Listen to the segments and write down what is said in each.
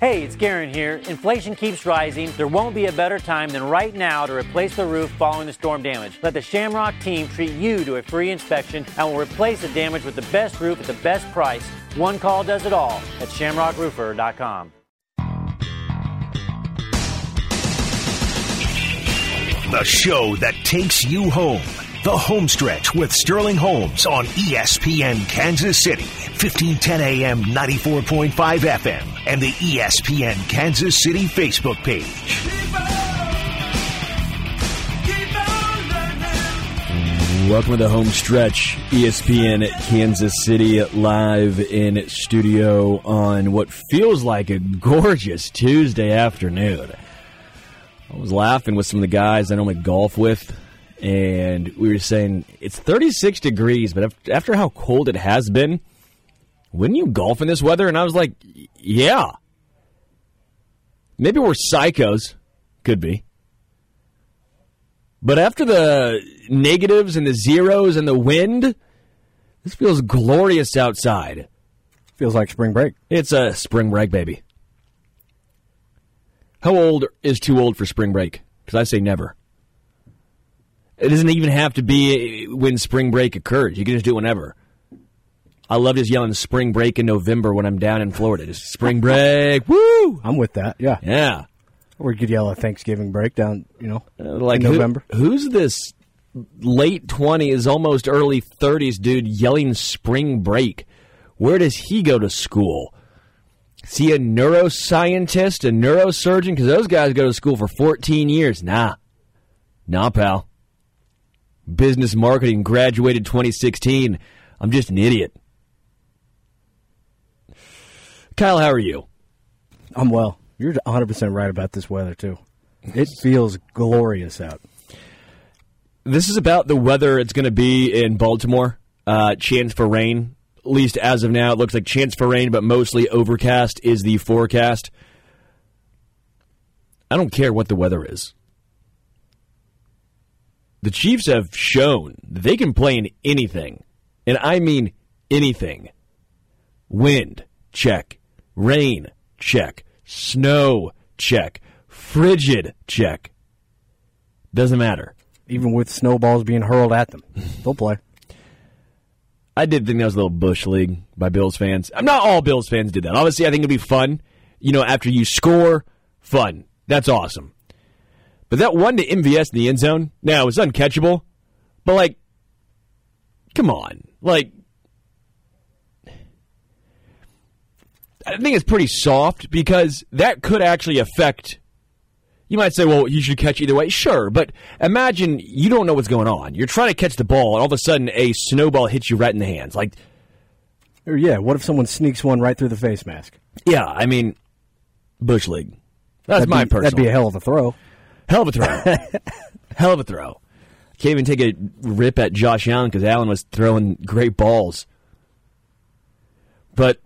Hey, it's Garen here. Inflation keeps rising. There won't be a better time than right now to replace the roof following the storm damage. Let the Shamrock team treat you to a free inspection and will replace the damage with the best roof at the best price. One call does it all at shamrockroofer.com. The show that takes you home. The Homestretch with Sterling Holmes on ESPN Kansas City, 1510 AM, 94.5 FM, and the ESPN Kansas City Facebook page. Welcome to the home stretch, ESPN Kansas City, live in studio on what feels like a gorgeous Tuesday afternoon. I was laughing with some of the guys I normally golf with, and we were saying it's 36 degrees, but after how cold it has been, wouldn't you golf in this weather? And I was like, yeah. Maybe we're psychos. Could be. But after the negatives and the zeros and the wind, this feels glorious outside. Feels like spring break. It's a spring break, baby. How old is too old for spring break? Because I say never. It doesn't even have to be when spring break occurs. You can just do it whenever. I love just yelling spring break in November when I'm down in Florida. Just spring break. Woo! I'm with that. Yeah. Yeah. Or you could yell a Thanksgiving break down, you know, Uh, like who- November. who's this late 20s, almost early 30s dude yelling spring break? Where does he go to school? Is he a neuroscientist, a neurosurgeon? Because those guys go to school for 14 years. Nah. Nah, pal. Business marketing, graduated 2016. I'm just an idiot. Kyle, how are you? I'm well. You're 100% right about this weather, too. It feels glorious out. This is about the weather it's going to be in Baltimore. Uh, chance for rain. At least as of now, it looks like chance for rain, but mostly overcast is the forecast. I don't care what the weather is. The Chiefs have shown they can play in anything. And I mean anything. Wind, check. Rain, check. Snow, check. Frigid, check. Doesn't matter. Even with snowballs being hurled at them, they'll play. I did think that was a little Bush League by Bills fans. I'm not all Bills fans did that. Obviously, I think it'd be fun. You know, after you score, fun. That's awesome. But that one to MVS in the end zone, now it's uncatchable. But like, come on, like, I think it's pretty soft because that could actually affect. You might say, well, you should catch either way. Sure, but imagine you don't know what's going on. You're trying to catch the ball, and all of a sudden a snowball hits you right in the hands. Like, Or yeah, what if someone sneaks one right through the face mask? yeah, I mean, Bush League. That's That'd my be, personal. That'd be a hell of a throw. Hell of a throw. Hell of a throw. Can't even take a rip at Josh Allen because Allen was throwing great balls. But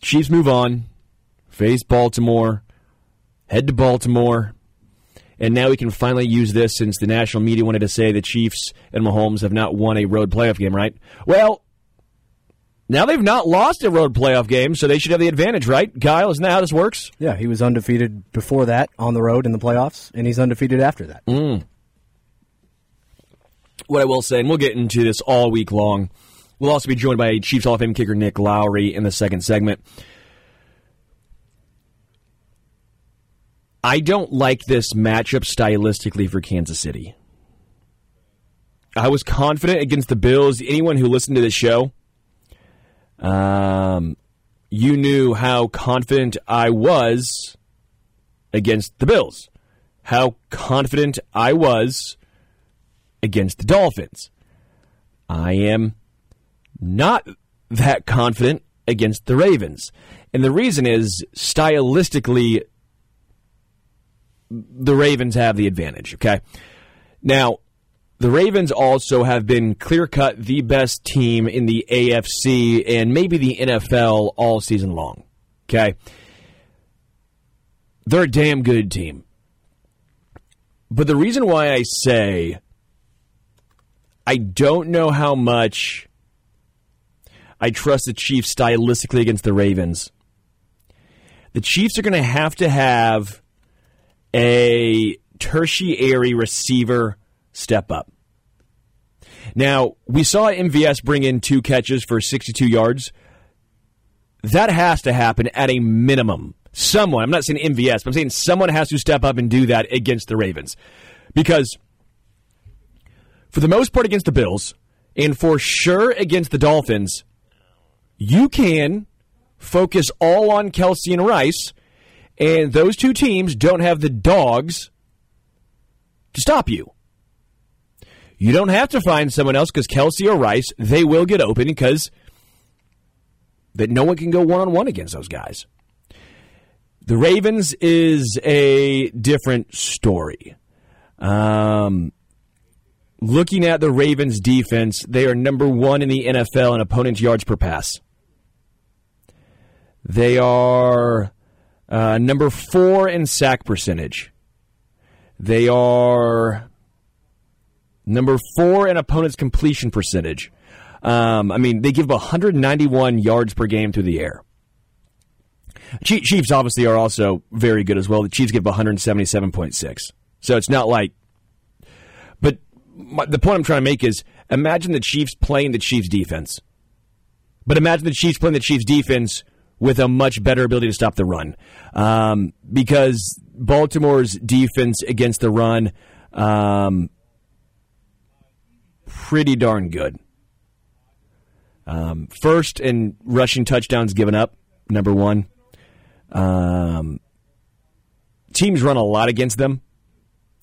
Chiefs move on, face Baltimore, head to Baltimore, and now we can finally use this since the national media wanted to say the Chiefs and Mahomes have not won a road playoff game, right? Well, now they've not lost a road playoff game, so they should have the advantage, right? Kyle, isn't that how this works? Yeah, he was undefeated before that on the road in the playoffs, and he's undefeated after that. Mm. what I will say, and we'll get into this all week long. We'll also be joined by Chiefs Hall of Fame kicker Nick Lowery in the second segment. I don't like this matchup stylistically for Kansas City. I was confident against the Bills. Anyone who listened to the show, um, you knew how confident I was against the Bills. How confident I was against the Dolphins. I am not that confident against the Ravens. And the reason is stylistically, the Ravens have the advantage, okay? Now, the Ravens also have been clear cut the best team in the AFC and maybe the NFL all season long, okay? They're a damn good team. But the reason why I say I don't know how much I trust the Chiefs stylistically against the Ravens. the Chiefs are going to have to have a tertiary receiver step up. Now, we saw MVS bring in two catches for 62 yards. That has to happen at a minimum. Someone, I'm not saying MVS, but I'm saying someone has to step up and do that against the Ravens. Because for the most part against the Bills, and for sure against the Dolphins, you can focus all on Kelce and Rice, and those two teams don't have the dogs to stop you. You don't have to find someone else because Kelce or Rice, they will get open because that no one can go one on one against those guys. The Ravens is a different story. Um, looking at the Ravens defense, they are number one in the NFL in opponents' yards per pass. They are uh, number four in sack percentage. They are number four in opponents' completion percentage. Um, I mean, they give 191 yards per game through the air. Chiefs obviously are also very good as well. The Chiefs give 177.6. So it's not like. But my, the point I'm trying to make is imagine the Chiefs playing the Chiefs defense. But imagine the Chiefs playing the Chiefs defense with a much better ability to stop the run. Um, because Baltimore's defense against the run, um, pretty darn good. Um, first in rushing touchdowns given up, number one. Um, teams run a lot against them,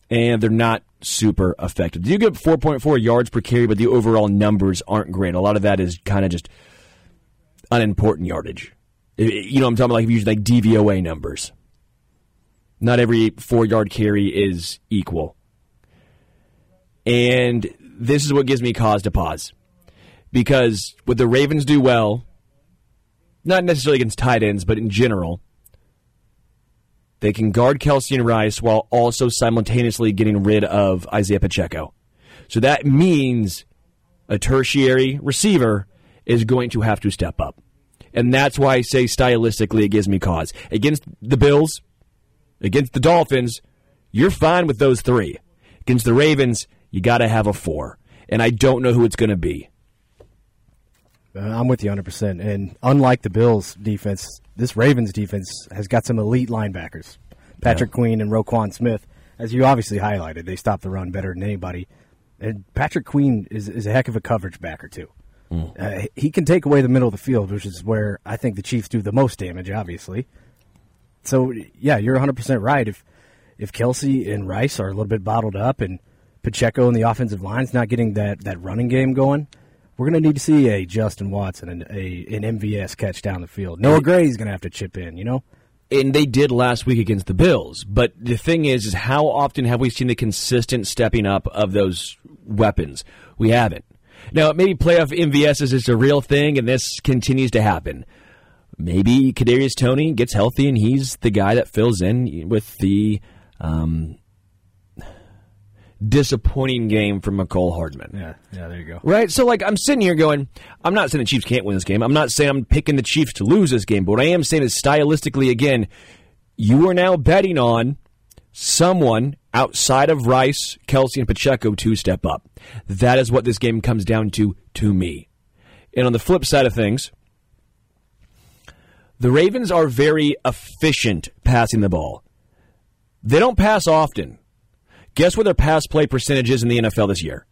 and they're not super effective. You get 4.4 yards per carry, but the overall numbers aren't great. A lot of that is kind of just unimportant yardage. You know, I'm talking like usually like DVOA numbers. Not every four yard carry is equal. And this is what gives me cause to pause. Because what the Ravens do well, not necessarily against tight ends, but in general, they can guard Kelce and Rice while also simultaneously getting rid of Isaiah Pacheco. So that means a tertiary receiver is going to have to step up. And that's why I say stylistically it gives me cause. Against the Bills, against the Dolphins, you're fine with those three. Against the Ravens, you got to have a four. And I don't know who it's going to be. Uh, I'm with you 100%. And unlike the Bills defense, this Ravens defense has got some elite linebackers. Patrick yeah. Queen and Roquan Smith, as you obviously highlighted, they stop the run better than anybody. And Patrick Queen is, is a heck of a coverage backer, too. Mm. Uh, he can take away the middle of the field, which is where I think the Chiefs do the most damage, obviously. So, yeah, you're 100% right. If if Kelce and Rice are a little bit bottled up and Pacheco and the offensive line's not getting that, that running game going, we're going to need to see a Justin Watson and a an MVS catch down the field. Noah Gray's going to have to chip in, you know? And they did last week against the Bills. But the thing is, is how often have we seen the consistent stepping up of those weapons? We haven't. Now, maybe playoff MVS is just a real thing, and this continues to happen. Maybe Kadarius Toney gets healthy, and he's the guy that fills in with the um, disappointing game from Mecole Hardman. Yeah, yeah, there you go. Right? So, like, I'm sitting here going, I'm not saying the Chiefs can't win this game. I'm not saying I'm picking the Chiefs to lose this game. But what I am saying is, stylistically, again, you are now betting on someone outside of Rice, Kelce, and Pacheco to step up. That is what this game comes down to, to me. And on the flip side of things, the Ravens are very efficient passing the ball. They don't pass often. Guess what their pass play percentage is in the NFL this year?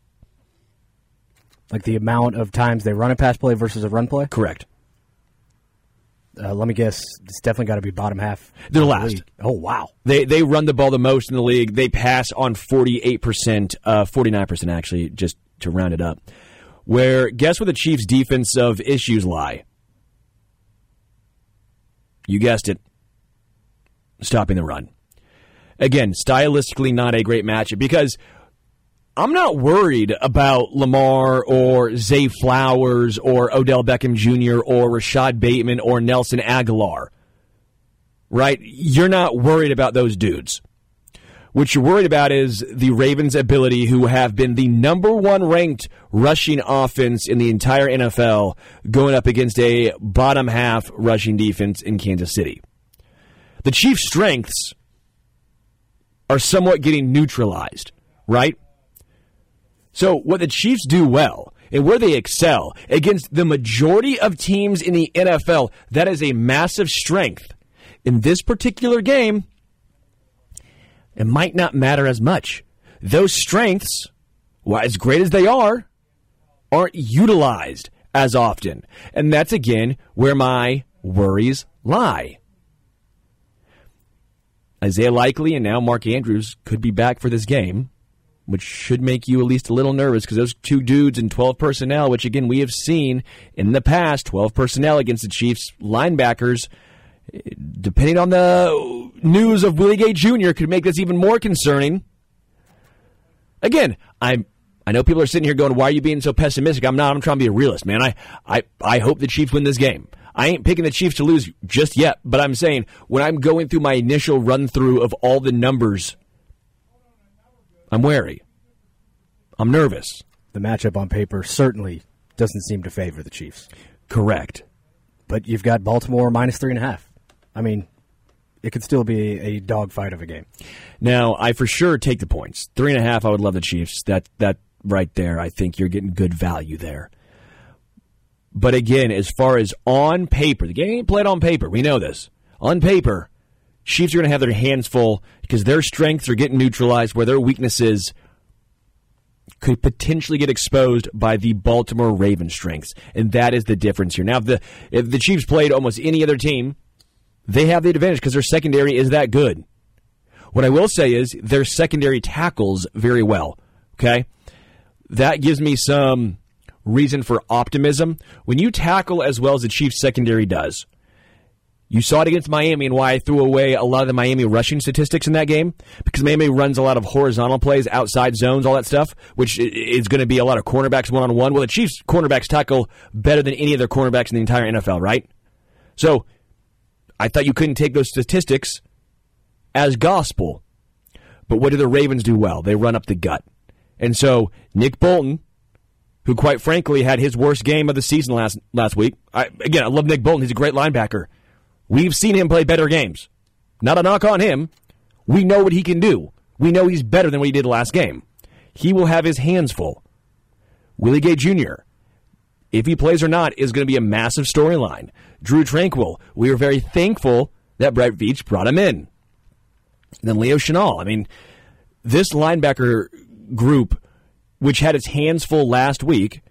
Like the amount of times they run a pass play versus a run play? Correct. Uh, let me guess. It's definitely got to be bottom half. They're last. The oh wow. They they run the ball the most in the league. They pass on forty eight percent, uh, forty nine percent actually, just to round it up. Where guess where the Chiefs' defensive issues lie? You guessed it. Stopping the run. Again, stylistically not a great matchup because I'm not worried about Lamar or Zay Flowers or Odell Beckham Jr. or Rashod Bateman or Nelson Agholor. Right? You're not worried about those dudes. What you're worried about is the Ravens' ability, who have been the number one ranked rushing offense in the entire NFL, going up against a bottom half rushing defense in Kansas City. the Chiefs' strengths are somewhat getting neutralized, right? So, what the Chiefs do well and where they excel against the majority of teams in the NFL, that is a massive strength. In this particular game, it might not matter as much. Those strengths, well, as great as they are, aren't utilized as often. And that's again where my worries lie. Isaiah Likely and now Mark Andrews could be back for this game, which should make you at least a little nervous because those two dudes and 12 personnel, which again we have seen in the past, 12 personnel against the Chiefs linebackers, depending on the news of Willie Gay Jr., could make this even more concerning. Again, I'm I know people are sitting here going, "Why are you being so pessimistic?" I'm not. I'm trying to be a realist, man. I I I hope the Chiefs win this game. I ain't picking the Chiefs to lose just yet, but I'm saying when I'm going through my initial run through of all the numbers, I'm wary. I'm nervous. The matchup on paper certainly doesn't seem to favor the Chiefs. Correct. But you've got Baltimore minus three and a half. I mean, it could still be a dogfight of a game. Now, I for sure take the points. Three and a half, I would love the Chiefs. That that right there, I think you're getting good value there. But again, as far as on paper, the game ain't played on paper. We know this. On paper, Chiefs are going to have their hands full because their strengths are getting neutralized, where their weaknesses could potentially get exposed by the Baltimore Ravens strengths, and that is the difference here. Now, if the if the Chiefs played almost any other team, they have the advantage because their secondary is that good. What I will say is their secondary tackles very well. Okay, that gives me some reason for optimism. When you tackle as well as the Chiefs secondary does, you saw it against Miami and why I threw away a lot of the Miami rushing statistics in that game because Miami runs a lot of horizontal plays, outside zones, all that stuff, which is going to be a lot of cornerbacks one on one. Well, the Chiefs cornerbacks tackle better than any other cornerbacks in the entire NFL, right? So I thought you couldn't take those statistics as gospel. But what do the Ravens do well? They run up the gut. And so Nick Bolton who quite frankly had his worst game of the season last last week. I, again, I love Nick Bolton. He's a great linebacker. We've seen him play better games. Not a knock on him. We know what he can do. We know he's better than what he did last game. He will have his hands full. Willie Gay Jr., if he plays or not, is going to be a massive storyline. Drew Tranquill, we are very thankful that Brett Veach brought him in. And then Leo Chenal. I mean, this linebacker group which had its hands full last week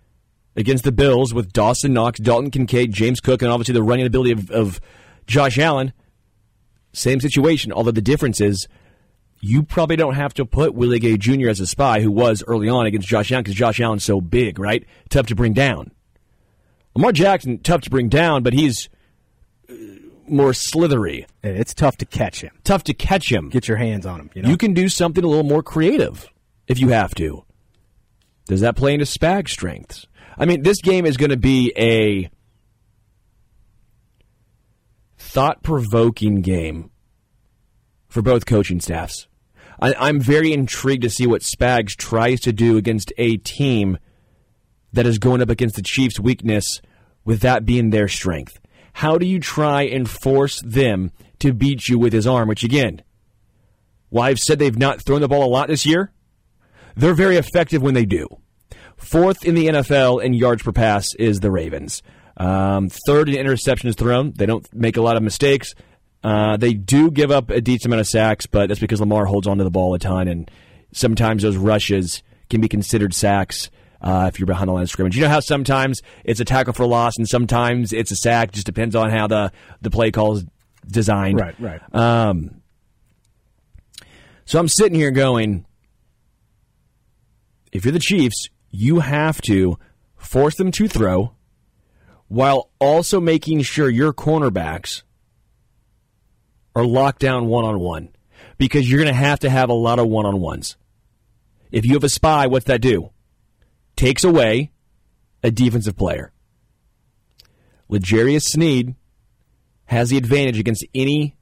against the Bills with Dawson Knox, Dalton Kincaid, James Cook, and obviously the running ability of, of Josh Allen. Same situation, although the difference is you probably don't have to put Willie Gay Jr. as a spy, who was early on against Josh Allen because Josh Allen's so big, right? Tough to bring down. Lamar Jackson, tough to bring down, but he's uh, more slithery. It's tough to catch him. Tough to catch him. Get your hands on him. You, know? you can do something a little more creative if you have to. Does that play into Spag strengths? I mean, this game is going to be a thought provoking game for both coaching staffs. I, am very intrigued to see what Spags tries to do against a team that is going up against the Chiefs' weakness, with that being their strength. How do you try and force them to beat you with his arm? Which, again, while I've said they've not thrown the ball a lot this year, they're very effective when they do. Fourth in the NFL in yards per pass is the Ravens. Um, third in interceptions thrown. They don't make a lot of mistakes. Uh, they do give up a decent amount of sacks, but that's because Lamar holds onto the ball a ton, and sometimes those rushes can be considered sacks. Uh, if you're behind the line of scrimmage. You know how sometimes it's a tackle for loss and sometimes it's a sack. Just depends on how the, the play call is designed. Right, right. Um, so I'm sitting here going, if you're the Chiefs, you have to force them to throw while also making sure your cornerbacks are locked down one on one because you're going to have to have a lot of one on ones. If you have a spy, what's that do? Takes away a defensive player. L'Jarius Sneed has the advantage against any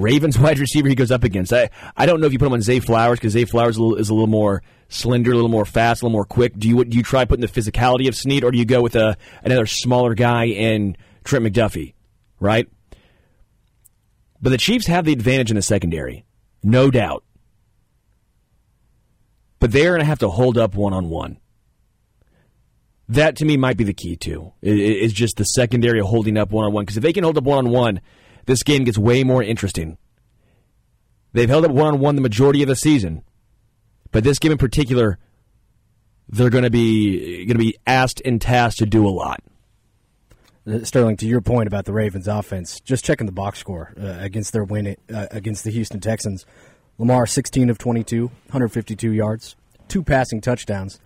Ravens wide receiver he goes up against. I, I don't know if you put him on Zay Flowers because Zay Flowers is a, little, is a little more slender, a little more fast, a little more quick. Do you do you try putting the physicality of Sneed, or do you go with a, another smaller guy in Trent McDuffie? Right. But the Chiefs have the advantage in the secondary, no doubt. But they're going to have to hold up one on one. That to me might be the key too. Is just the secondary holding up one on one. Because if they can hold up one on one, this game gets way more interesting. They've held up one on one the majority of the season, but this game in particular, they're going to be going to be asked and tasked to do a lot. Uh, Sterling, to your point about the Ravens' offense, just checking the box score uh, against their win uh, against the Houston Texans. Lamar, 16 of 22, 152 yards, two passing touchdowns.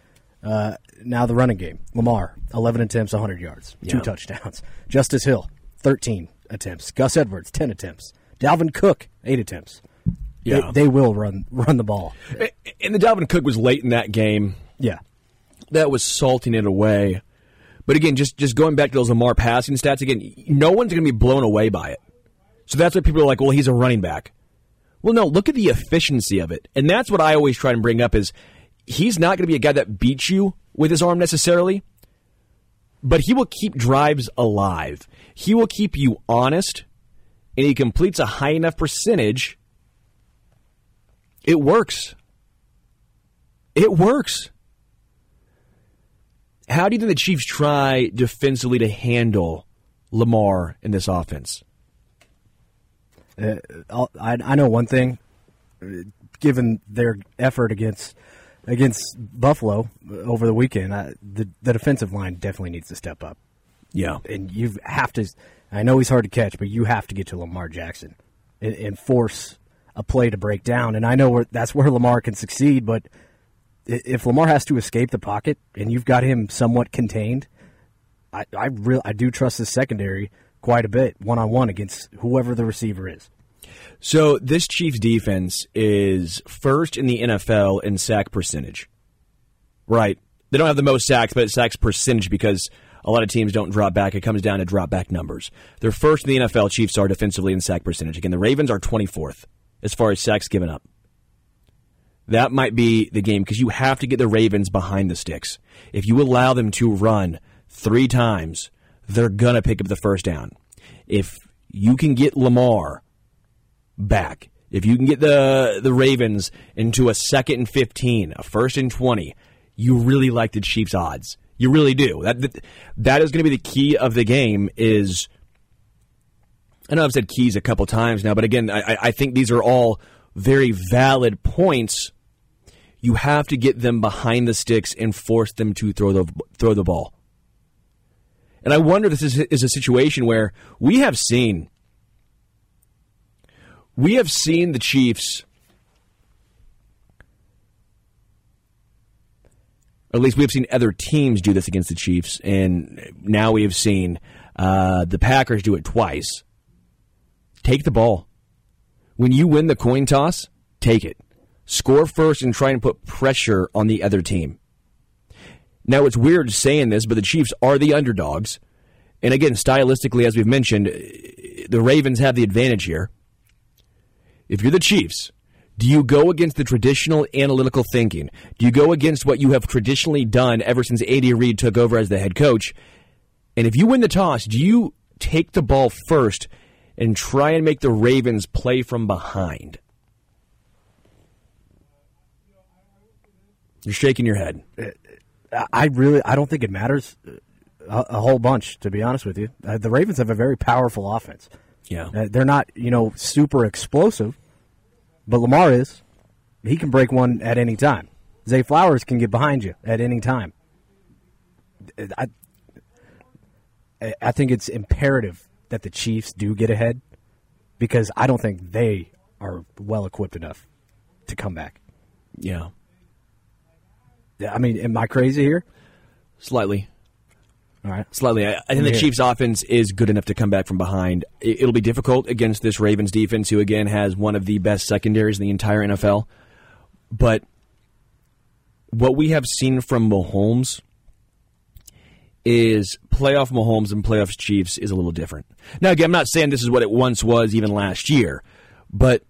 Uh, now the running game. Lamar, 11 attempts, 100 yards, two Yeah. touchdowns. Justice Hill, 13 attempts. Gus Edwards, 10 attempts. Dalvin Cook, 8 attempts. Yeah. They, they will run run the ball. And the Dalvin Cook was late in that game. Yeah. That was salting it away. But again, just just going back to those Lamar passing stats again, no one's going to be blown away by it. So that's why people are like, "Well, he's a running back." Well, no, look at the efficiency of it, and that's what I always try and bring up is he's not going to be a guy that beats you with his arm necessarily, but he will keep drives alive. He will keep you honest, and he completes a high enough percentage. It works. It works. How do you think the Chiefs try defensively to handle Lamar in this offense? Uh, I, I know one thing. Given their effort against against Buffalo over the weekend, I, the the defensive line definitely needs to step up. Yeah. And you have to. I know he's hard to catch, but you have to get to Lamar Jackson and, and force a play to break down. And I know where, that's where Lamar can succeed, but if Lamar has to escape the pocket and you've got him somewhat contained, I I I do trust the secondary quite a bit one on one against whoever the receiver is. So this Chiefs defense is first in the NFL in sack percentage. Right. They don't have the most sacks, but it's sacks percentage because a lot of teams don't drop back. It comes down to drop back numbers. They're first in the NFL. Chiefs are defensively in sack percentage. Again, the Ravens are 24th as far as sacks given up. That might be the game because you have to get the Ravens behind the sticks. If you allow them to run three times, they're going to pick up the first down. If you can get Lamar back, if you can get the the Ravens into a second and 15, a first and 20, you really like the Chiefs odds. You really do. That that, is going to be the key of the game is I know I've said keys a couple times now, but again, I, I- think these are all very valid points. You have to get them behind the sticks and force them to throw the throw the ball. And I wonder if this is, is a situation where we have seen we have seen the Chiefs or at least we have seen other teams do this against the Chiefs, and now we have seen uh, the Packers do it twice. Take the ball. When you win the coin toss, take it. Score first and try and put pressure on the other team. Now, it's weird saying this, but the Chiefs are the underdogs. And again, stylistically, as we've mentioned, the Ravens have the advantage here. If you're the Chiefs, do you go against the traditional analytical thinking? Do you go against what you have traditionally done ever since Andy Reid took over as the head coach? And if you win the toss, do you take the ball first and try and make the Ravens play from behind? You're shaking your head. I- I really I don't think it matters a, a whole bunch to be honest with you. Uh, the Ravens have a very powerful offense. Yeah. Uh, they're not you know super explosive, but Lamar is. He can break one at any time. Zay Flowers can get behind you at any time. I I- think it's imperative that the Chiefs do get ahead because I don't think they are well equipped enough to come back. Yeah. Yeah. I mean, am I crazy here? Slightly. All right. Slightly. I, I think the. Chiefs' offense is good enough to come back from behind. It, it'll be difficult against this Ravens defense, who again has one of the best secondaries in the entire NFL. But what we have seen from Mahomes is playoff Mahomes and playoff Chiefs is a little different. Now, again, I'm not saying this is what it once was, even last year, but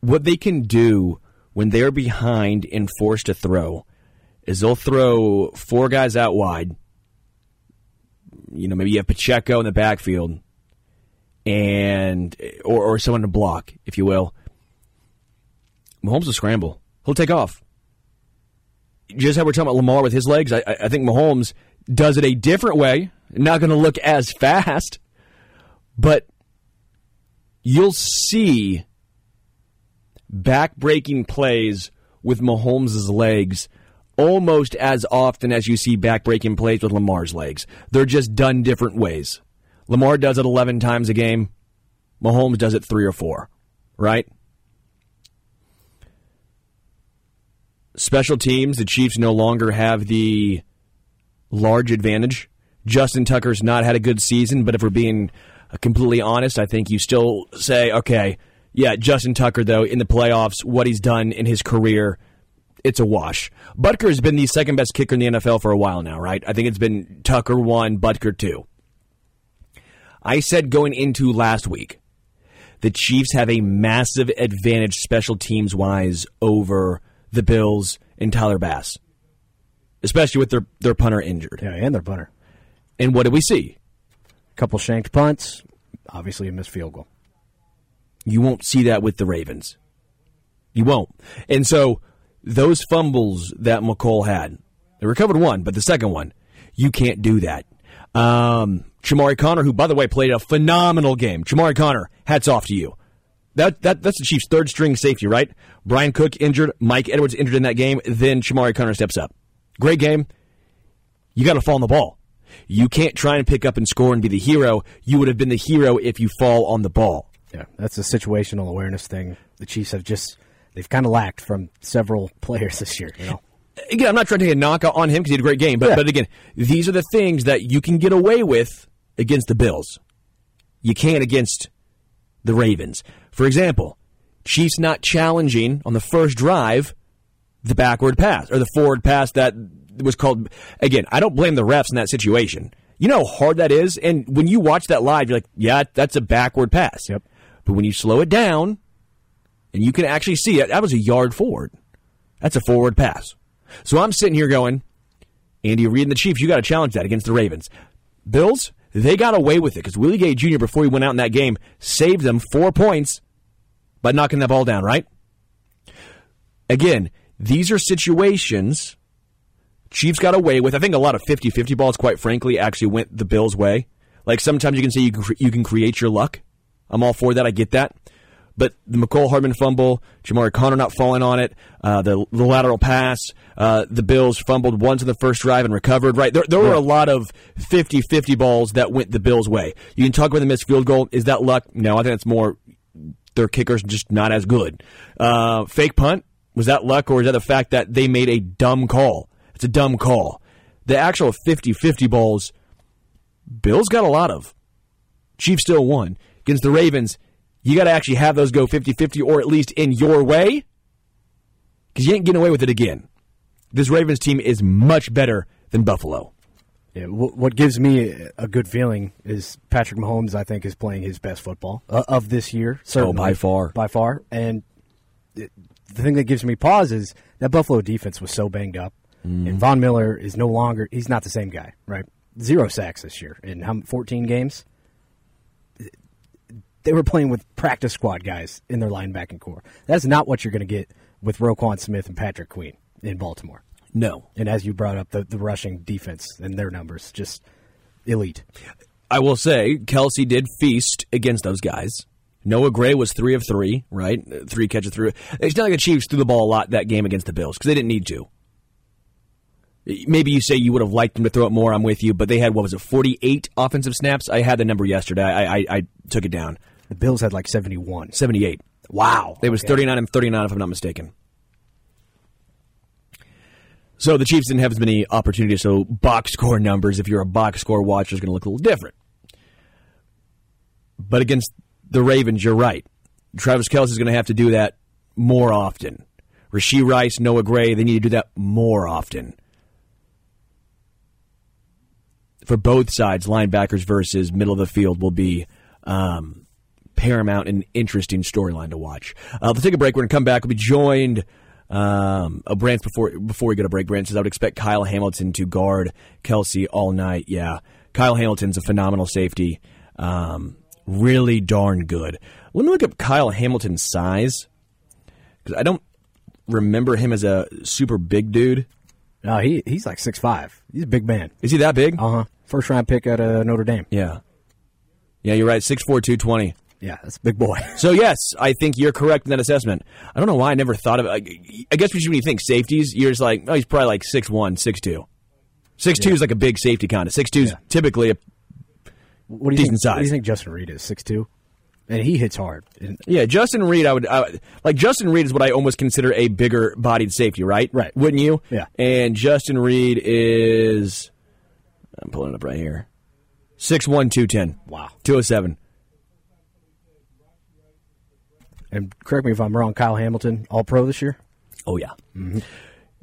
what they can do when they're behind and forced to throw is they'll throw four guys out wide you know, maybe you have Pacheco in the backfield, and or, or someone to block, if you will. Mahomes will scramble. He'll take off. Just how we're talking about Lamar with his legs, I, I think Mahomes does it a different way. Not going to look as fast, but you'll see back-breaking plays with Mahomes' legs almost as often as you see back-breaking plays with Lamar's legs. They're just done different ways. Lamar does it 11 times a game. Mahomes does it three or four, right? Special teams, the Chiefs no longer have the large advantage. Justin Tucker's not had a good season, but if we're being completely honest, I think you still say, okay, yeah, Justin Tucker, though, in the playoffs, what he's done in his career, it's a wash. Butker has been the second best kicker in the NFL for a while now, right? I think it's been Tucker one, Butker two. I said going into last week, the Chiefs have a massive advantage special teams wise over the Bills and Tyler Bass, especially with their, their punter injured. Yeah, and their punter. And what did we see? A couple shanked punts, obviously a missed field goal. You won't see that with the Ravens. You won't. And so those fumbles that Mecole had, they recovered one, but the second one, you can't do that. Um, Chamarri Conner, who by the way played a phenomenal game. Chamarri Conner, hats off to you. That, that that's the Chiefs' third string safety, right? Bryan Cook injured, Mike Edwards injured in that game. Then Chamarri Conner steps up. Great game. You got to fall on the ball. You can't try and pick up and score and be the hero. You would have been the hero if you fall on the ball. Yeah, that's a situational awareness thing. The Chiefs have just they've kind of lacked from several players this year. You know. Again, I'm not trying to take a knock on him because he had a great game, but yeah. but again, these are the things that you can get away with against the Bills. You can't against the Ravens. For example, Chiefs not challenging on the first drive the backward pass or the forward pass that was called. Again, I don't blame the refs in that situation. You know how hard that is, and when you watch that live, you're like, yeah, that's a backward pass. Yep. But when you slow it down, and you can actually see it, that was a yard forward. That's a forward pass. So I'm sitting here going, Andy Reid and the Chiefs, you got to challenge that against the Ravens. Bills, they got away with it because Willie Gay Jr., before he went out in that game, saved them four points by knocking that ball down, right? Again, these are situations Chiefs got away with. I think a lot of 50 50 balls, quite frankly, actually went the Bills' way. Like sometimes you can say you you can create your luck. I'm all for that. I get that. But the Mecole Hardman fumble, Chamarri Conner not falling on it, uh, the, the lateral pass, uh, the Bills fumbled once in the first drive and recovered, right? There, there were a lot of 50 50 balls that went the Bills' way. You can talk about the missed field goal. Is that luck? No, I think it's more their kickers just not as good. Uh, fake punt, was that luck or is that the fact that they made a dumb call? It's a dumb call. The actual 50 50 balls, Bills got a lot of. Chiefs still won. Against the Ravens, you got to actually have those go 50 50 or at least in your way because you ain't getting away with it again. This Ravens team is much better than Buffalo. Yeah, what gives me a good feeling is Patrick Mahomes. I think is playing his best football uh, of this year. Certainly, oh, by far, by far. And the thing that gives me pause is that Buffalo defense was so banged up, mm. and Von Miller is no longer. He's not the same guy, right? Zero sacks this year in how 14 games they were playing with practice squad guys in their linebacking corps. That's not what you're going to get with Roquan Smith and Patrick Queen in Baltimore. No. And as you brought up, the, the rushing defense and their numbers, just elite. I will say, Kelce did feast against those guys. Noah Gray was three of three, right? Three catches through. It's not like the Chiefs threw the ball a lot that game against the Bills because they didn't need to. Maybe you say you would have liked them to throw it more. I'm with you, but they had what was it, 48 offensive snaps? I had the number yesterday. I I, I took it down. The Bills had like 71. 78. Wow. It was okay. 39 and 39, if I'm not mistaken. So the Chiefs didn't have as many opportunities, so box score numbers, if you're a box score watcher, is going to look a little different. But against the Ravens, you're right. Travis Kelce is going to have to do that more often. Rashee Rice, Noah Gray, they need to do that more often. For both sides, linebackers versus middle of the field will be um, paramount and interesting storyline to watch. Uh, we'll take a break. We're going to come back. We'll be joined. Um, a Brant before before we go to break. Brant says I would expect Kyle Hamilton to guard Kelce all night. Yeah, Kyle Hamilton's a phenomenal safety. Um, really darn good. Let me look up Kyle Hamilton's size because I don't remember him as a super big dude. No, he he's like six five. He's a big man. Is he that big? Uh huh. First round pick at uh, Notre Dame. Yeah. Yeah, you're right. 6'4", 220. Yeah, that's a big boy. So yes, I think you're correct in that assessment. I don't know why I never thought of it. I guess when you think safeties, you're just like, oh, he's probably like 6'1", 6'2". 6'2 Yeah. is like a big safety kind of. Six two is Yeah. typically a What do you Decent think, size. What do you think Justin Reid is? Six two, and he hits hard. Yeah, Justin Reid. I would I, like Justin Reid is what I almost consider a bigger bodied safety, right? Right. Wouldn't you? Yeah. And Justin Reid is. I'm pulling it up right here. Six one two ten. Wow. Two oh seven. And correct me if I'm wrong. Kyle Hamilton, All Pro this year. Oh yeah. Mm-hmm.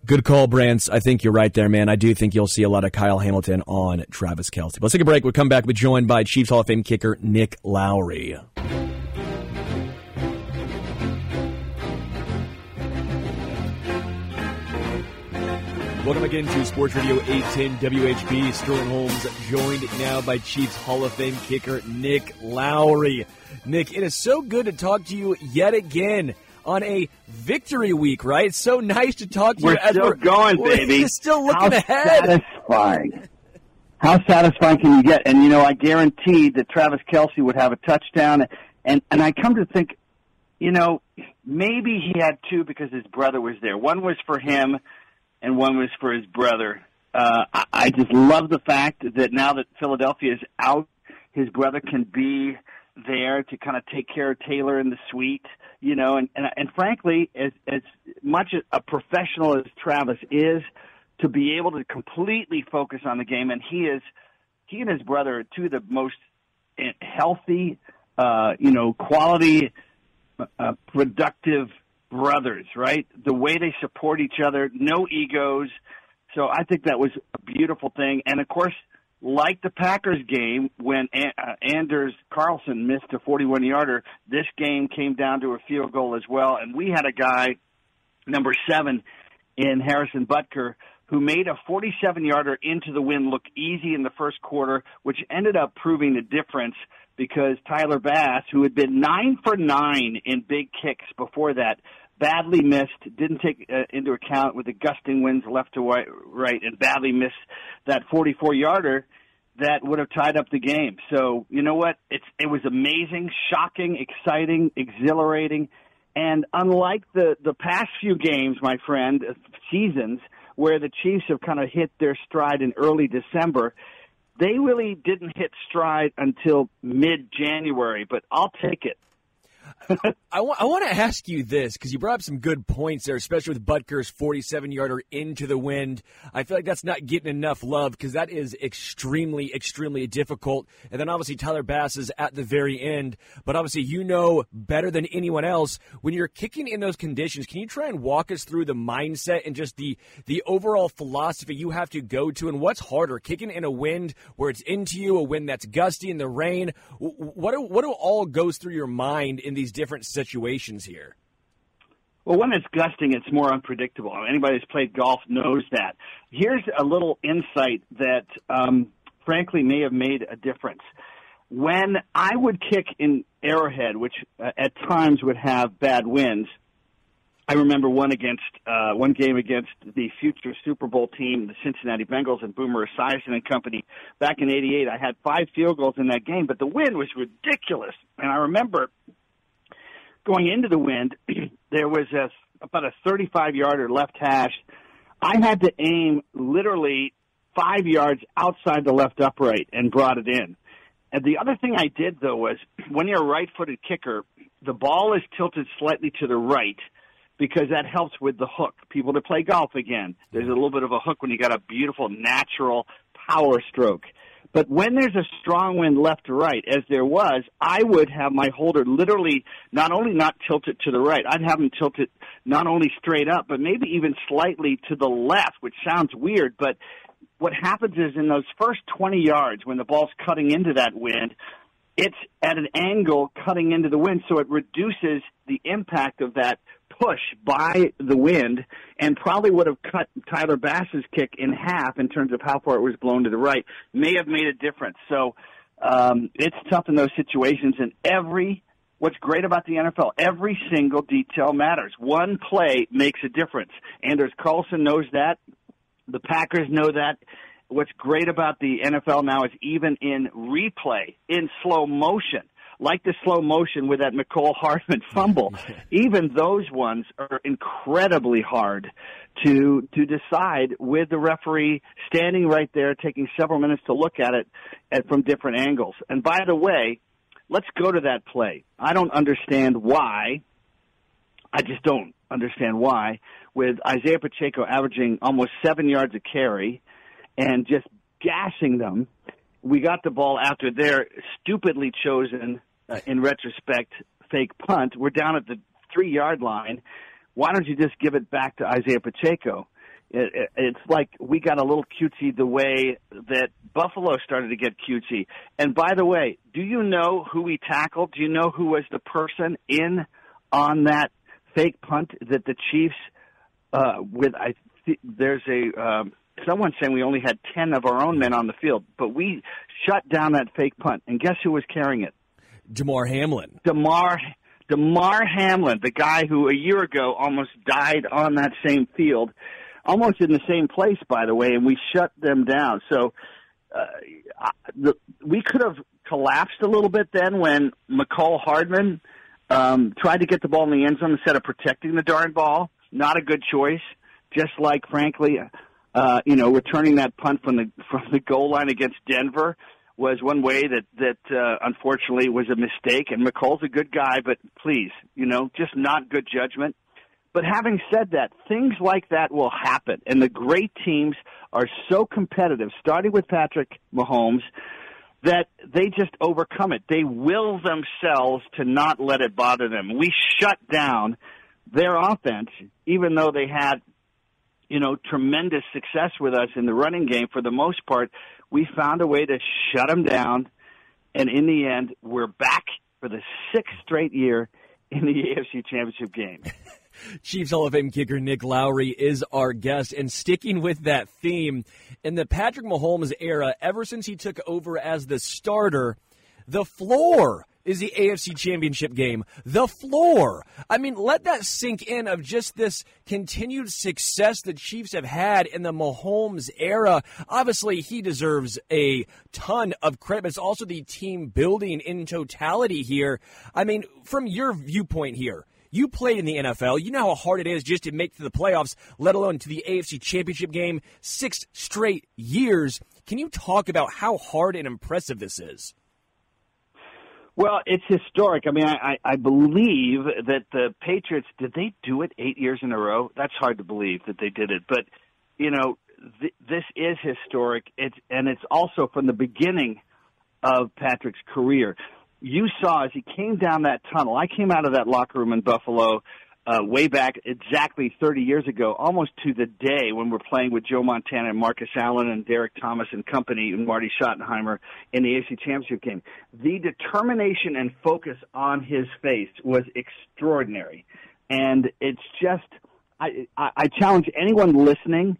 Good call, Brants. I think you're right there, man. I do think you'll see a lot of Kyle Hamilton on Travis Kelce. Let's take a break. We'll come back. We're joined by Chiefs Hall of Fame kicker Nick Lowery. Welcome again to Sports Radio 810 WHB. Sterling Holmes joined now by Chiefs Hall of Fame kicker Nick Lowery. Nick, it is so good to talk to you yet again on a victory week, right? It's so nice to talk to We're you. as still going, we're baby. still looking How ahead. Satisfying. How satisfying can you get? And you know, I guaranteed that Travis Kelce would have a touchdown. And and I come to think, you know, maybe he had two because his brother was there. One was for him, and one was for his brother. Uh, I, I just love the fact that now that Philadelphia is out, his brother can be there to kind of take care of Taylor in the suite, you know, and and, and frankly, as as much a professional as Travis is, to be able to completely focus on the game, and he is, he and his brother are two of the most eh, healthy, uh, you know, quality, uh, productive brothers, right? The way they support each other, no egos. So I think that was a beautiful thing, and of course like the Packers game when uh, Anders Carlson missed a 41 yarder, this game came down to a field goal as well. And we had a guy, number seven, in Harrison Butker, who made a 47 yarder into the wind look easy in the first quarter, which ended up proving the difference because Tyler Bass, who had been nine for nine in big kicks before that, badly missed, didn't take uh, into account with the gusting winds left to right, right, and badly missed that 44 yarder that would have tied up the game. So you know what? It's it was amazing, shocking, exciting, exhilarating, and unlike the the past few games, my friend, uh, seasons where the Chiefs have kind of hit their stride in early December. They really didn't hit stride until mid January, but I'll take it. I want, I want to ask you this because you brought up some good points there, especially with Butker's 47 yarder into the wind. I feel like that's not getting enough love because that is extremely, extremely difficult. And then obviously Tyler Bass is at the very end. But obviously, you know better than anyone else when you're kicking in those conditions. Can you try and walk us through the mindset and just the, the overall philosophy you have to go to? And what's harder, kicking in a wind where it's into you, a wind that's gusty in the rain? What, do, what do all goes through your mind in these different situations here? Well, when it's gusting, it's more unpredictable. Anybody who's played golf knows that. Here's a little insight that, um, frankly, may have made a difference. When I would kick in Arrowhead, which uh, at times would have bad winds, I remember one against uh, one game against the future Super Bowl team, the Cincinnati Bengals, and Boomer Esiason and company back in '88. I had five field goals in that game, but the wind was ridiculous, and I remember going into the wind, there was a, about a 35 yarder left hash. I had to aim literally five yards outside the left upright and brought it in. And the other thing I did though was when you're a right footed kicker, the ball is tilted slightly to the right because that helps with the hook. People that play golf again, there's a little bit of a hook when you got a beautiful natural power stroke. But when there's a strong wind left to right, as there was, I would have my holder literally not only not tilt it to the right, I'd have him tilt it not only straight up, but maybe even slightly to the left, which sounds weird, but what happens is in those first 20 yards when the ball's cutting into that wind, it's at an angle cutting into the wind, so it reduces the impact of that push by the wind and probably would have cut Tyler Bass's kick in half in terms of how far it was blown to the right. May have made a difference. So Um, it's tough in those situations, and every what's great about the NFL, every single detail matters. One play makes a difference. Anders Carlson knows that. The Packers know that. What's great about the NFL now is even in replay, in slow motion, like the slow motion with that Mecole Hardman fumble, even those ones are incredibly hard to to decide with the referee standing right there, taking several minutes to look at it at, from different angles. And by the way, let's go to that play. I don't understand why. I just don't understand why. With Isaiah Pacheco averaging almost seven yards a carry and just gashing them, we got the ball after their stupidly chosen, uh, in retrospect, fake punt. We're down at the three yard line why don't you just give it back to Isaiah Pacheco? It, it, it's like we got a little cutesy the way that Buffalo started to get cutesy. And by the way, do you know who we tackled? Do you know who was the person in on that fake punt that the Chiefs uh, with I th- there's a um, someone saying we only had 10 of our own men on the field, but we shut down that fake punt. And guess who was carrying it? Damar Hamlin. Damar Damar Hamlin, the guy who a year ago almost died on that same field, almost in the same place, by the way, and we shut them down. So uh, the, we could have collapsed a little bit then when Mecole Hardman um, tried to get the ball in the end zone instead of protecting the darn ball. Not a good choice. Just like, frankly, uh, you know, returning that punt from the from the goal line against Denver was one way that that uh, unfortunately was a mistake. And Mecole's a good guy, but please, you know, just not good judgment. But having said that, things like that will happen, and the great teams are so competitive, starting with Patrick Mahomes, that they just overcome it. They will themselves to not let it bother them. We shut down their offense, even though they had, you know, tremendous success with us in the running game for the most part we found a way to shut them down, and in the end, we're back for the sixth straight year in the AFC Championship game. Chiefs Hall of Fame kicker Nick Lowery is our guest. And sticking with that theme, in the Patrick Mahomes era, ever since he took over as the starter, the floor is the AFC Championship game. The floor. I mean, let that sink in of just this continued success the Chiefs have had in the Mahomes era. Obviously, he deserves a ton of credit, but it's also the team building in totality here. I mean, from your viewpoint here, you played in the NFL. You know how hard it is just to make to the playoffs, let alone to the AFC Championship game. Six straight years. Can you talk about how hard and impressive this is? Well, it's historic. I mean, I, I believe that the Patriots did they do it eight years in a row? That's hard to believe that they did it, but you know, th- this is historic. It's and it's also from the beginning of Patrick's career. You saw as he came down that tunnel. I came out of that locker room in Buffalo uh, way back exactly 30 years ago, almost to the day when we're playing with Joe Montana and Marcus Allen and Derrick Thomas and company and Marty Schottenheimer in the AFC Championship game. The determination and focus on his face was extraordinary. And it's just, I, I, I challenge anyone listening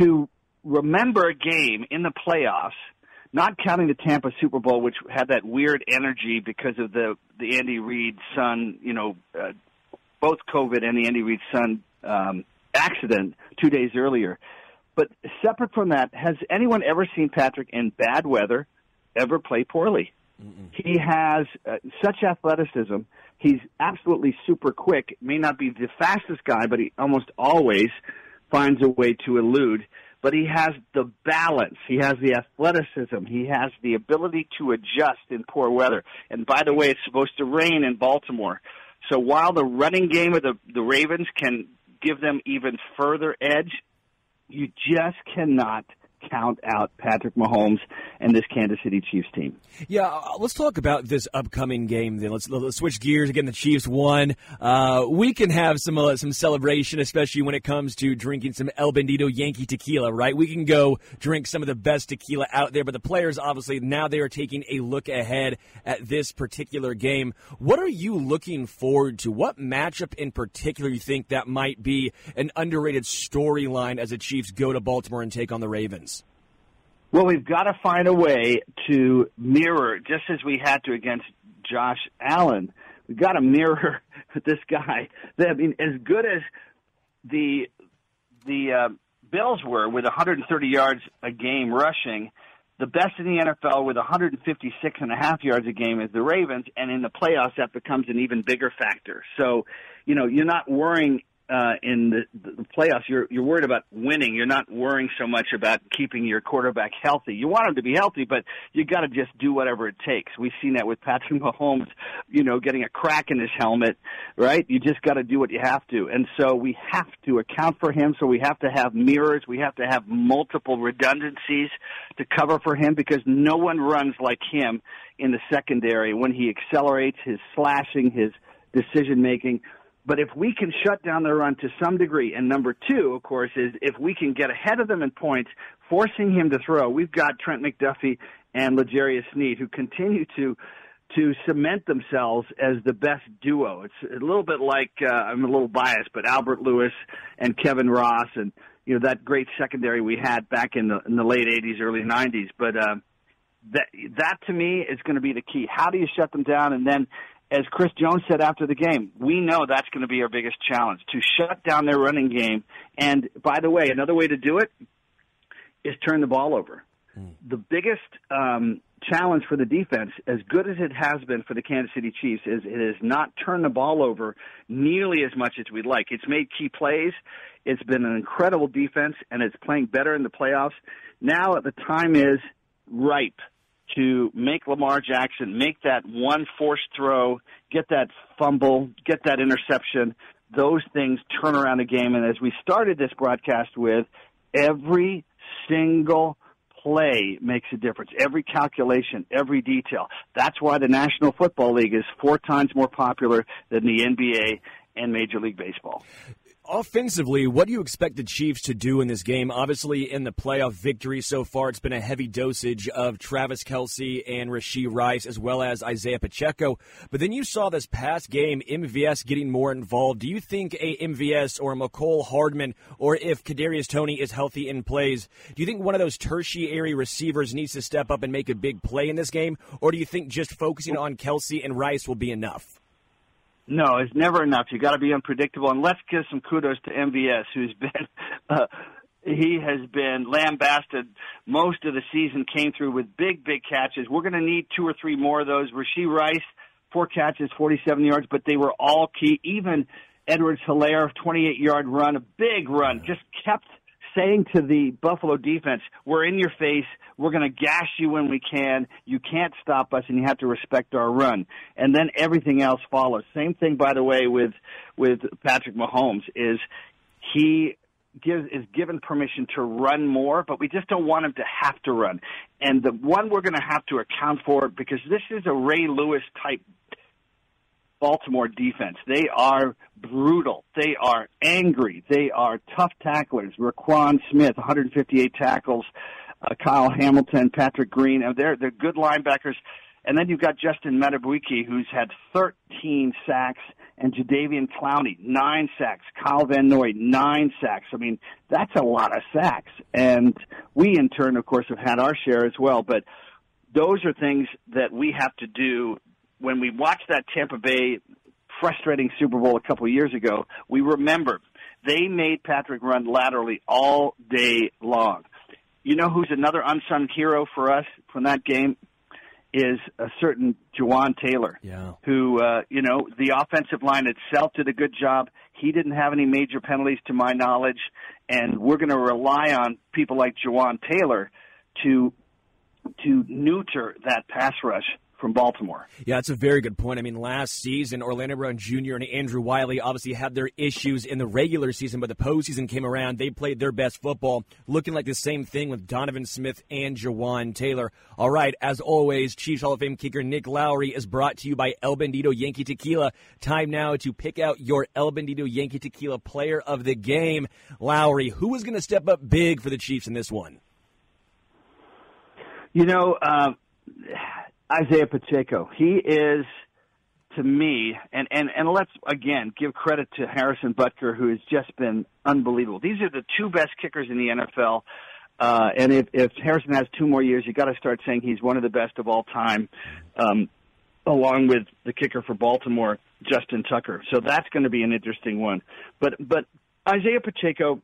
to remember a game in the playoffs not counting the Tampa Super Bowl, which had that weird energy because of the the Andy Reid son, you know, uh, both COVID and the Andy Reid's son um, accident two days earlier. But separate from that, has anyone ever seen Patrick in bad weather ever play poorly? Mm-mm. He has uh, such athleticism. He's absolutely super quick. May not be the fastest guy, but he almost always finds a way to elude. But he has the balance. He has the athleticism. He has the ability to adjust in poor weather. And by the way, it's supposed to rain in Baltimore. So while the running game of the, the Ravens can give them even further edge, you just cannot – count out Patrick Mahomes and this Kansas City Chiefs team. Yeah, uh, let's talk about this upcoming game. Then let's, let's switch gears again. The Chiefs won. Uh, we can have some uh, some celebration, especially when it comes to drinking some El Bandido Yankee tequila. Right? We can go drink some of the best tequila out there. But the players, obviously, now they are taking a look ahead at this particular game. What are you looking forward to? What matchup in particular you think that might be an underrated storyline as the Chiefs go to Baltimore and take on the Ravens? Well, we've got to find a way to mirror, just as we had to against Josh Allen. We've got to mirror this guy. I mean, as good as the the uh, Bills were with 130 yards a game rushing, the best in the NFL with 156 and a half yards a game is the Ravens, and in the playoffs that becomes an even bigger factor. So, you know, you're not worrying uh, in the, the playoffs, you're you're worried about winning. You're not worrying so much about keeping your quarterback healthy. You want him to be healthy, but you got to just do whatever it takes. We've seen that with Patrick Mahomes, you know, getting a crack in his helmet, right? You just got to do what you have to, and so we have to account for him. So we have to have mirrors. We have to have multiple redundancies to cover for him because no one runs like him in the secondary when he accelerates his slashing, his decision making but if we can shut down their run to some degree, and number two, of course, is if we can get ahead of them in points, forcing him to throw. We've got Trent McDuffie and L'Jarius Sneed who continue to to cement themselves as the best duo. It's a little bit like uh, I'm a little biased, but Albert Lewis and Kevin Ross, and you know that great secondary we had back in the in the late '80s, early '90s. But uh, that that to me is going to be the key. How do you shut them down, and then as Chris Jones said after the game, we know that's going to be our biggest challenge to shut down their running game. And by the way, another way to do it is turn the ball over. Mm. The biggest um, challenge for the defense, as good as it has been for the Kansas City Chiefs, is it has not turned the ball over nearly as much as we'd like. It's made key plays. It's been an incredible defense, and it's playing better in the playoffs. Now, the time is ripe to make Lamar Jackson make that one forced throw, get that fumble, get that interception. Those things turn around a game. And as we started this broadcast with, every single play makes a difference. Every calculation, every detail. That's why the National Football League is four times more popular than the NBA and Major League Baseball. Offensively, what do you expect the Chiefs to do in this game? Obviously, in the playoff victory so far, it's been a heavy dosage of Travis Kelce and Rashee Rice, as well as Isaiah Pacheco. But then you saw this past game, MVS getting more involved. Do you think a MVS or a Mecole Hardman, or if Kadarius Toney is healthy and plays, do you think one of those tertiary receivers needs to step up and make a big play in this game, or do you think just focusing on Kelce and Rice will be enough? No, it's never enough. You got to be unpredictable. And let's give some kudos to MVS, who's been. Uh, he has been lambasted most of the season, came through with big, big catches. We're going to need two or three more of those. Rashee Rice, four catches, 47 yards, but they were all key. Even Edwards Helaire, 28 yard run, a big run, just kept saying to the Buffalo defense, we're in your face. We're going to gash you when we can. You can't stop us and you have to respect our run. And then everything else follows. Same thing, by the way, with, with Patrick Mahomes is he gives, is given permission to run more, but we just don't want him to have to run. And the one we're going to have to account for because this is a Ray Lewis type Baltimore defense. They are brutal. They are angry. They are tough tacklers. Roquan Smith, 158 tackles. Uh, Kyle Hamilton, Patrick Queen. Uh, they're they're good linebackers. And then you've got Justin Madubuike, who's had 13 sacks, and Jadeveon Clowney, nine sacks. Kyle Van Noy, nine sacks. I mean, that's a lot of sacks. And we, in turn, of course, have had our share as well. But those are things that we have to do when we watched that Tampa Bay frustrating Super Bowl a couple of years ago, we remember they made Patrick run laterally all day long. You know who's another unsung hero for us from that game? Is a certain Jawaan Taylor, yeah. who, uh, you know, the offensive line itself did a good job. He didn't have any major penalties to my knowledge, and we're going to rely on people like Jawaan Taylor to to neuter that pass rush from Baltimore. Yeah, that's a very good point. I mean, last season, Orlando Brown Jr. and Andrew Wylie obviously had their issues in the regular season, but the postseason came around. They played their best football, looking like the same thing with Donovan Smith and Jawaan Taylor. All right, as always, Chiefs Hall of Fame kicker Nick Lowery is brought to you by El Bandido Yankee Tequila. Time now to pick out your El Bandido Yankee Tequila player of the game. Lowery, who is going to step up big for the Chiefs in this one? You know, uh, Isaiah Pacheco. He is to me, and, and, and let's again give credit to Harrison Butker, who has just been unbelievable. These are the two best kickers in the NFL. Uh, and if, if Harrison has two more years, you got to start saying he's one of the best of all time, um, along with the kicker for Baltimore, Justin Tucker. So that's going to be an interesting one. But but Isaiah Pacheco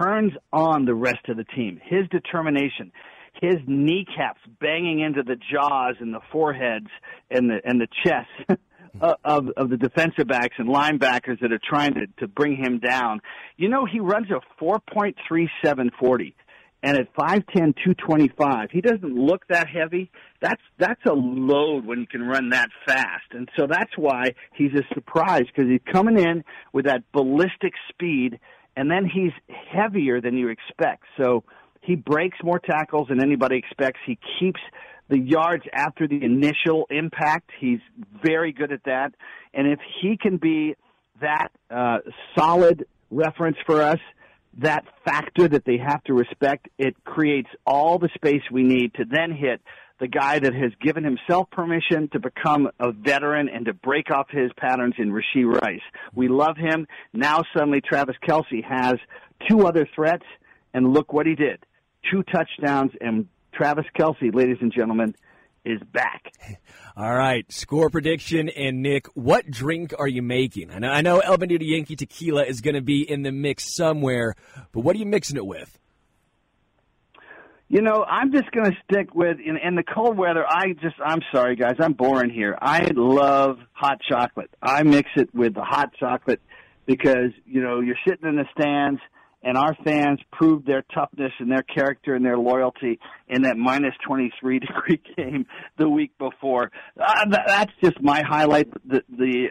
turns on the rest of the team. His determination, his kneecaps banging into the jaws and the foreheads and the and the chest. of of the defensive backs and linebackers that are trying to to bring him down. You know, he runs a 4.3740 and at 5'10", 225, he doesn't look that heavy. That's that's a load when you can run that fast, and so that's why he's a surprise because he's coming in with that ballistic speed, and then he's heavier than you expect. So he breaks more tackles than anybody expects. He keeps the yards after the initial impact. He's very good at that, and if he can be that uh, solid reference for us that factor that they have to respect, it creates all the space we need to then hit the guy that has given himself permission to become a veteran and to break off his patterns in Rashee Rice. We love him. Now suddenly Travis Kelce has two other threats, and look what he did. Two touchdowns, and Travis Kelce, ladies and gentlemen, is back. All right, score prediction and Nick, what drink are you making? I know, I know El Bandido Yankee Tequila is going to be in the mix somewhere, but what are you mixing it with? You know, I'm just going to stick with in, in the cold weather. I just, I'm sorry, guys, I'm boring here. I love hot chocolate. I mix it with the hot chocolate because you know you're sitting in the stands and our fans proved their toughness and their character and their loyalty in that minus 23 degree game the week before. Uh, that's just my highlight. The, the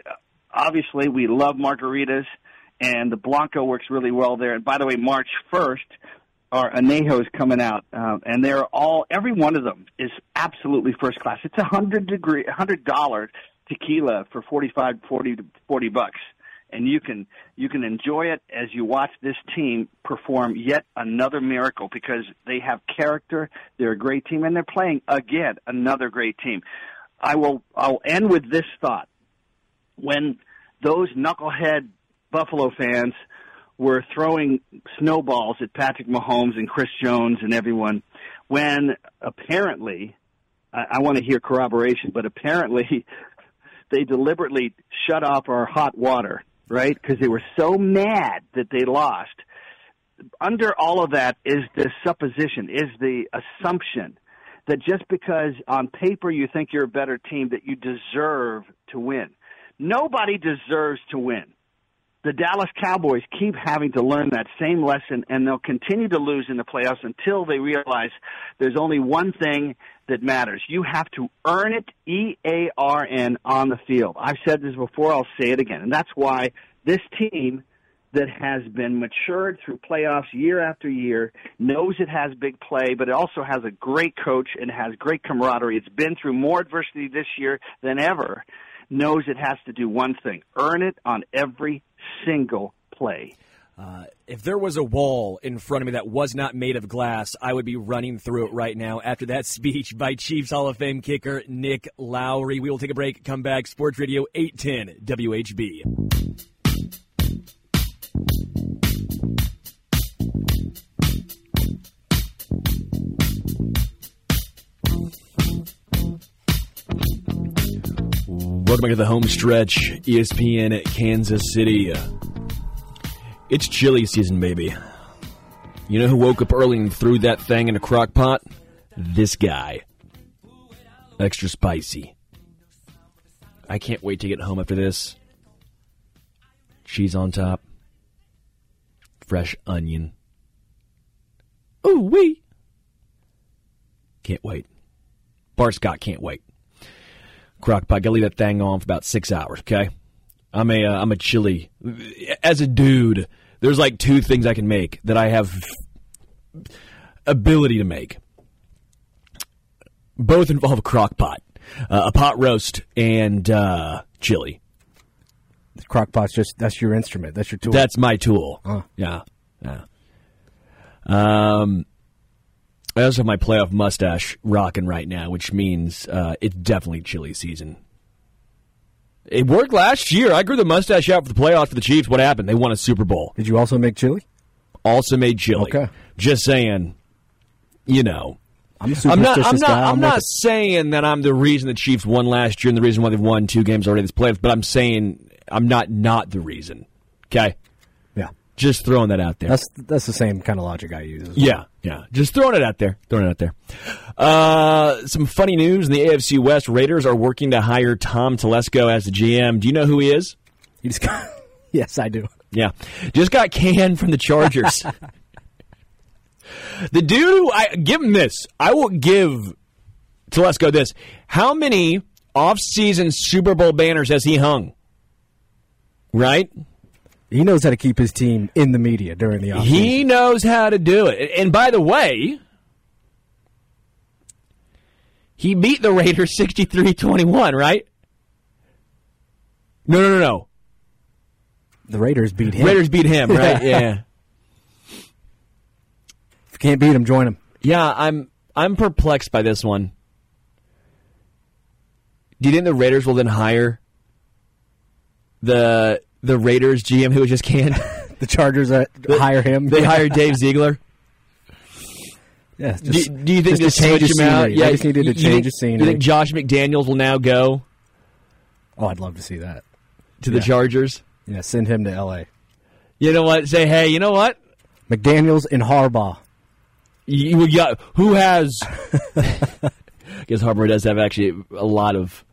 obviously we love margaritas, and the Blanco works really well there. And by the way, March 1st, our anejo is coming out, uh, and they're all every one of them is absolutely first class. It's a hundred degree, hundred dollar tequila for forty five, forty forty bucks and you can you can enjoy it as you watch this team perform yet another miracle because they have character. They're a great team, and they're playing again another great team. I will I'll end with this thought: when those knucklehead Buffalo fans were throwing snowballs at Patrick Mahomes and Chris Jones and everyone, when apparently I, I want to hear corroboration, but apparently they deliberately shut off our hot water right? Because they were so mad that they lost. Under all of that is the supposition, is the assumption that just because on paper you think you're a better team, that you deserve to win. Nobody deserves to win. The Dallas Cowboys keep having to learn that same lesson, and they'll continue to lose in the playoffs until they realize there's only one thing that matters. You have to earn it, E A R N, on the field. I've said this before, I'll say it again. And that's why this team that has been matured through playoffs year after year, knows it has big play, but it also has a great coach and has great camaraderie. It's been through more adversity this year than ever, knows it has to do one thing earn it on every single play. Uh, if there was a wall in front of me that was not made of glass, I would be running through it right now after that speech by Chiefs Hall of Fame kicker Nick Lowery. We will take a break, come back. Sports Radio 810 WHB. Welcome back to the home stretch, ESPN at Kansas City. It's chili season, baby. You know who woke up early and threw that thing in a crock pot? This guy. Extra spicy. I can't wait to get home after this. Cheese on top. Fresh onion. Ooh wee. Can't wait. Bar Scott can't wait. Crock pot, gotta leave that thing on for about six hours, okay? I'm a am uh, a chili. As a dude, there's like two things I can make that I have ability to make. Both involve a crock pot, uh, a pot roast, and uh, chili. Crock pot's just that's your instrument. That's your tool. That's my tool. Huh. Yeah, yeah. Um, I also have my playoff mustache rocking right now, which means uh, it's definitely chili season. It worked last year. I grew the mustache out for the playoffs for the Chiefs. What happened? They won a Super Bowl. Did you also make chili? Also made chili. Okay. Just saying. you know, I'm a I'm not. I'm not. guy. I'm not saying that I'm the reason the Chiefs won last year and the reason why they've won two games already this playoffs. But I'm saying I'm not not the reason. Okay, just throwing that out there. that's that's the same kind of logic I use. as well. Yeah, yeah. Just throwing it out there. Throwing it out there. Uh, some funny news in the AFC West. Raiders are working to hire Tom Telesco as the GM. Do you know who he is? You just got, yes, I do. Yeah. Just got canned from the Chargers. the dude I give him this. I will give Telesco this. How many off-season Super Bowl banners has he hung? Right? He knows how to keep his team in the media during the offseason. He knows how to do it. And by the way, he beat the Raiders 63-21, right? No, no, no, no. the Raiders beat him. Raiders beat him, right? yeah. If you can't beat him, join him. Yeah, I'm I'm perplexed by this one. Do you think the Raiders will then hire the the Raiders GM who was just canned? The Chargers uh, hire him. they hired Dave Ziegler. Yeah, Do, just, do you think just to change him out? They just needed to change the scenery. You think Josh McDaniels will now go oh, I'd love to see that. to the Chargers? Yeah, send him to L.A. You know what? Say, hey, you know what? McDaniels and Harbaugh. You, who has? I guess Harbaugh does have actually a lot of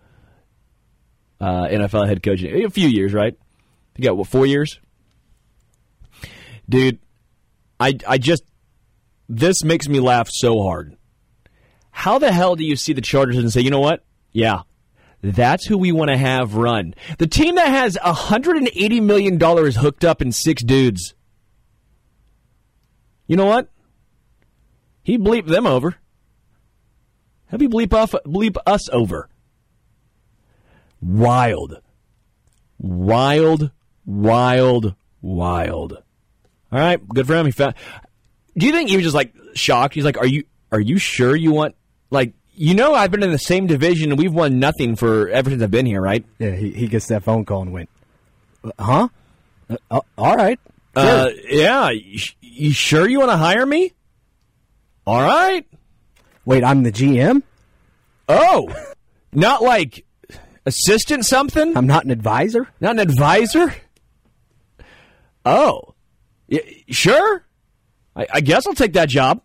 uh, NFL head coaching. A few years, right? You got what? Four years, dude. I I just this makes me laugh so hard. How the hell do you see the Chargers and say, you know what? Yeah, that's who we want to have run the team that has 180 million dollars hooked up in six dudes. You know what? He bleep them over. Have he bleep off bleep us over? Wild. Wild, wild, wild. All right, good for him. He found. Do you think he was just like shocked? He's like, "Are you are you sure you want like you know I've been in the same division and we've won nothing for ever since I've been here, right?" Yeah, he, he gets that phone call and went, "Uh, huh? Uh, uh, all right. Uh, yeah. You, you sure you want to hire me? All right. Wait, I'm the GM? Oh, not like assistant something. I'm not an advisor? Not an advisor? Oh. Y- sure. I, I guess I'll take that job.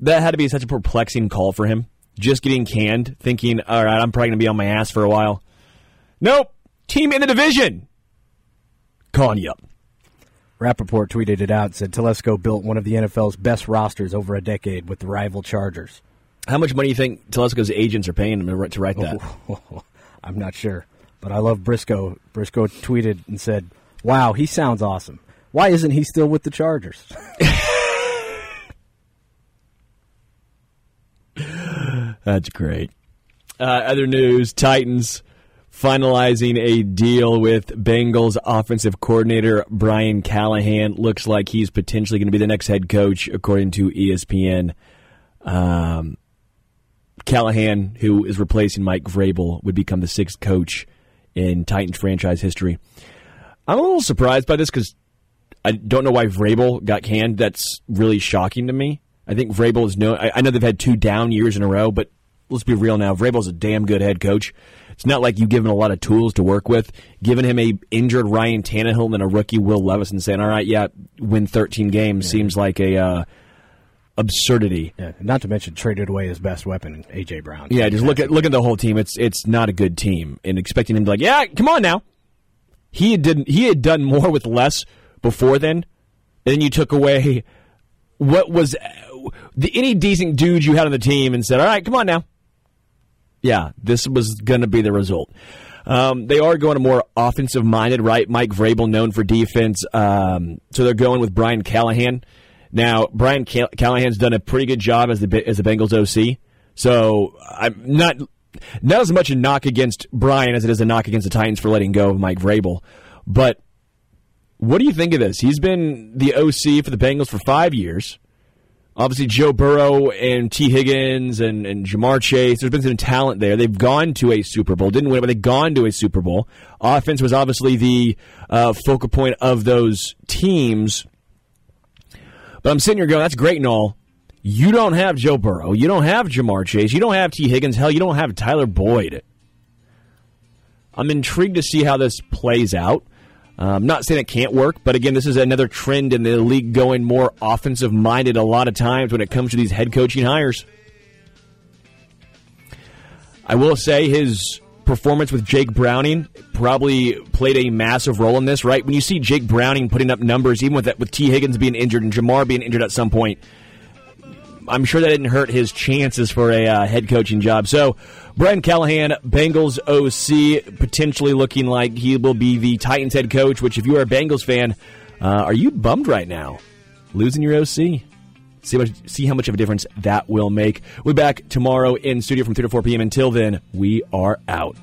That had to be such a perplexing call for him. Just getting canned, thinking, all right, I'm probably going to be on my ass for a while. Nope. Team in the division. Calling you up. Rapoport tweeted it out and said Telesco built one of the NFL's best rosters over a decade with the rival Chargers. How much money do you think Telesco's agents are paying him to write- to write that? I'm not sure, but I love Briscoe. Briscoe tweeted and said, "Wow, he sounds awesome. Why isn't he still with the Chargers?" That's great. Uh, other news Titans finalizing a deal with Bengals offensive coordinator Brian Callahan. Looks like he's potentially going to be the next head coach, according to ESPN. Um, Callahan, who is replacing Mike Vrabel, would become the sixth coach in Titans franchise history. I'm a little surprised by this because I don't know why Vrabel got canned. That's really shocking to me. I think Vrabel is no. I, I know they've had two down years in a row, but let's be real now. Vrabel's a damn good head coach. It's not like you give him a lot of tools to work with. Giving him a injured Ryan Tannehill and a rookie Will Levis and saying, "All right, yeah, win 13 games," seems like a uh, absurdity. yeah, not to mention traded away his best weapon, AJ Brown. Yeah, just look at look at the whole team. It's it's not a good team, and expecting him to be like, yeah, come on now. He had did he had done more with less before then, and then you took away what was the any decent dude you had on the team and said, all right, come on now. Yeah, this was going to be the result. Um, they are going a more offensive minded, right? Mike Vrabel known for defense, um, so they're going with Brian Callahan. Now, Brian Call- Callahan's done a pretty good job as the as the Bengals OC. So I'm not not as much a knock against Brian as it is a knock against the Titans for letting go of Mike Vrabel. But what do you think of this? He's been the OC for the Bengals for five years. Obviously, Joe Burrow and Tee Higgins and, and Ja'Marr Chase. There's been some talent there. They've gone to a Super Bowl. Didn't win it, but they've gone to a Super Bowl. Offense was obviously the uh, focal point of those teams. But I'm sitting here going, that's great and all. You don't have Joe Burrow. You don't have Ja'Marr Chase. You don't have Tee Higgins, Hell, you don't have Tyler Boyd. I'm intrigued to see how this plays out. Uh, I'm not saying it can't work, but again, this is another trend in the league going more offensive minded a lot of times when it comes to these head coaching hires. I will say his performance with Jake Browning probably played a massive role in this, right? When you see Jake Browning putting up numbers, even with that, with Tee Higgins being injured and Ja'Marr being injured at some point, I'm sure that didn't hurt his chances for a uh, head coaching job. So, Brian Callahan, Bengals OC, potentially looking like he will be the Titans head coach. Which, if you are a Bengals fan, uh, are you bummed right now, losing your OC? See, see how much of a difference that will make. We'll be back tomorrow in studio from 3 to 4 p.m. Until then, we are out.